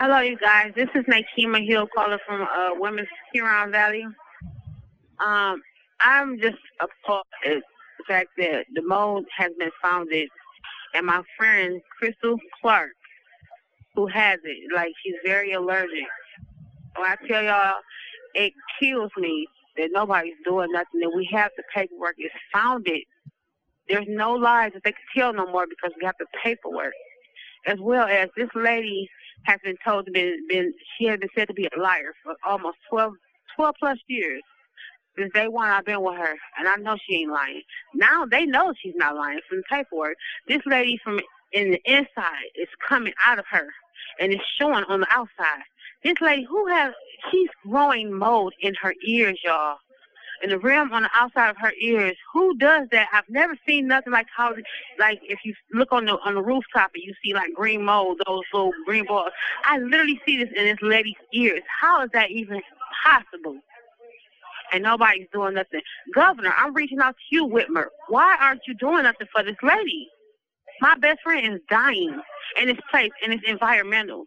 Hello, you guys. This is Nakima Hill calling from uh, Women's Huron Valley. Um, I'm just appalled at the fact that the mold has been founded, and my friend Crystal Clark, who has it, like she's very allergic. When I tell y'all, it kills me that nobody's doing nothing. That we have the paperwork. It's founded. There's no lies that they can tell no more because we have the paperwork as well as this lady has been told to be been she has been said to be a liar for almost 12, 12 plus years. Since day one, I've been with her, and I know she ain't lying. Now they know she's not lying from the paperwork. This lady from in the inside is coming out of her, and it's showing on the outside. This lady who has she's growing mold in her ears, y'all and the rim on the outside of her ears. Who does that? I've never seen nothing like how, like if you look on the on the rooftop and you see like green mold, those little green balls. I literally see this in this lady's ears. How is that even possible? And nobody's doing nothing. Governor, I'm reaching out to you, Whitmer. Why aren't you doing nothing for this lady? My best friend is dying in this place, and it's environmental.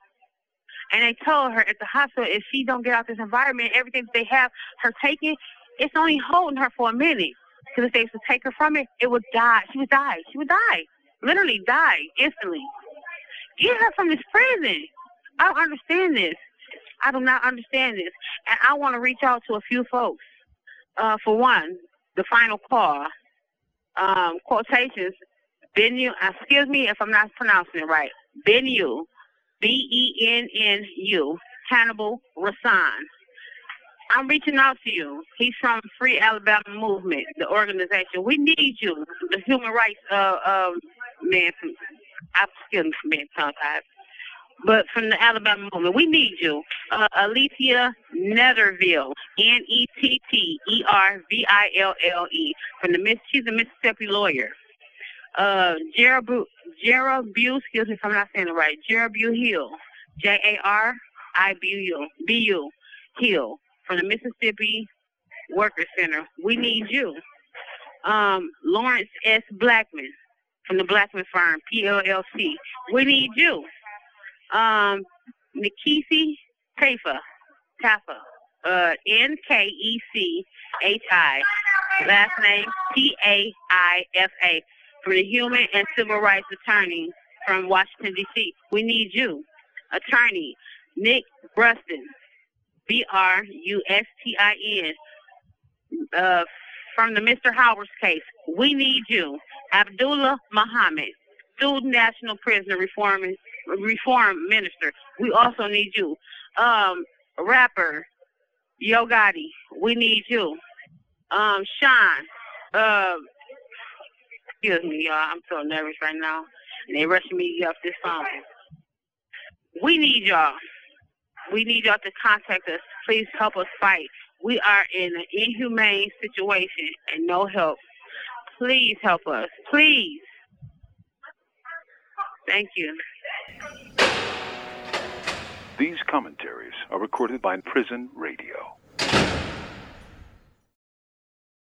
And they told her at the hospital if she don't get out this environment, everything they have her taking, it's only holding her for a minute. Because if they to take her from it, it would die. She would die. She would die. Literally die instantly. Get her from this prison. I don't understand this. I do not understand this. And I want to reach out to a few folks. Uh, for one, the final call. Um, quotations. Bennu, excuse me if I'm not pronouncing it right. Bennu, B-E-N-N-U, Hannibal Ra-Sun. I'm reaching out to you. He's from Free Alabama Movement, the organization. We need you, the human rights uh, um, man. From, I'm still being tongue tied. But from the Alabama movement, we need you. Uh, Alicia Netterville, N E T T E R V I L L E, from the Miss. She's a Mississippi lawyer. Uh, Jaribu, excuse me if I'm not saying it right. Jaribu Hill, J A R I B U B U Hill from the Mississippi Worker Center. We need you. Um, Lawrence S. Blackman from the Blackman Firm, PLLC. We need you. Um, Nkechi Taifa, Taifa, uh, N K E C H I, last name T A I F A, from the Human and Civil Rights Attorney from Washington, D.C. We need you. Attorney Nick Brustin, B R U S T I N. Uh, from the Mr. Howard's case, we need you. Abdullah Muhammad, student national prisoner reform reform minister. We also need you. Um, rapper Yo Gotti, we need you. Um, Sean, uh, excuse me, y'all. I'm so nervous right now, and they rushing me off this phone. We need y'all. We need y'all to contact us. Please help us fight. We are in an inhumane situation and no help. Please help us. Please. Thank you. These commentaries are recorded by Prison Radio.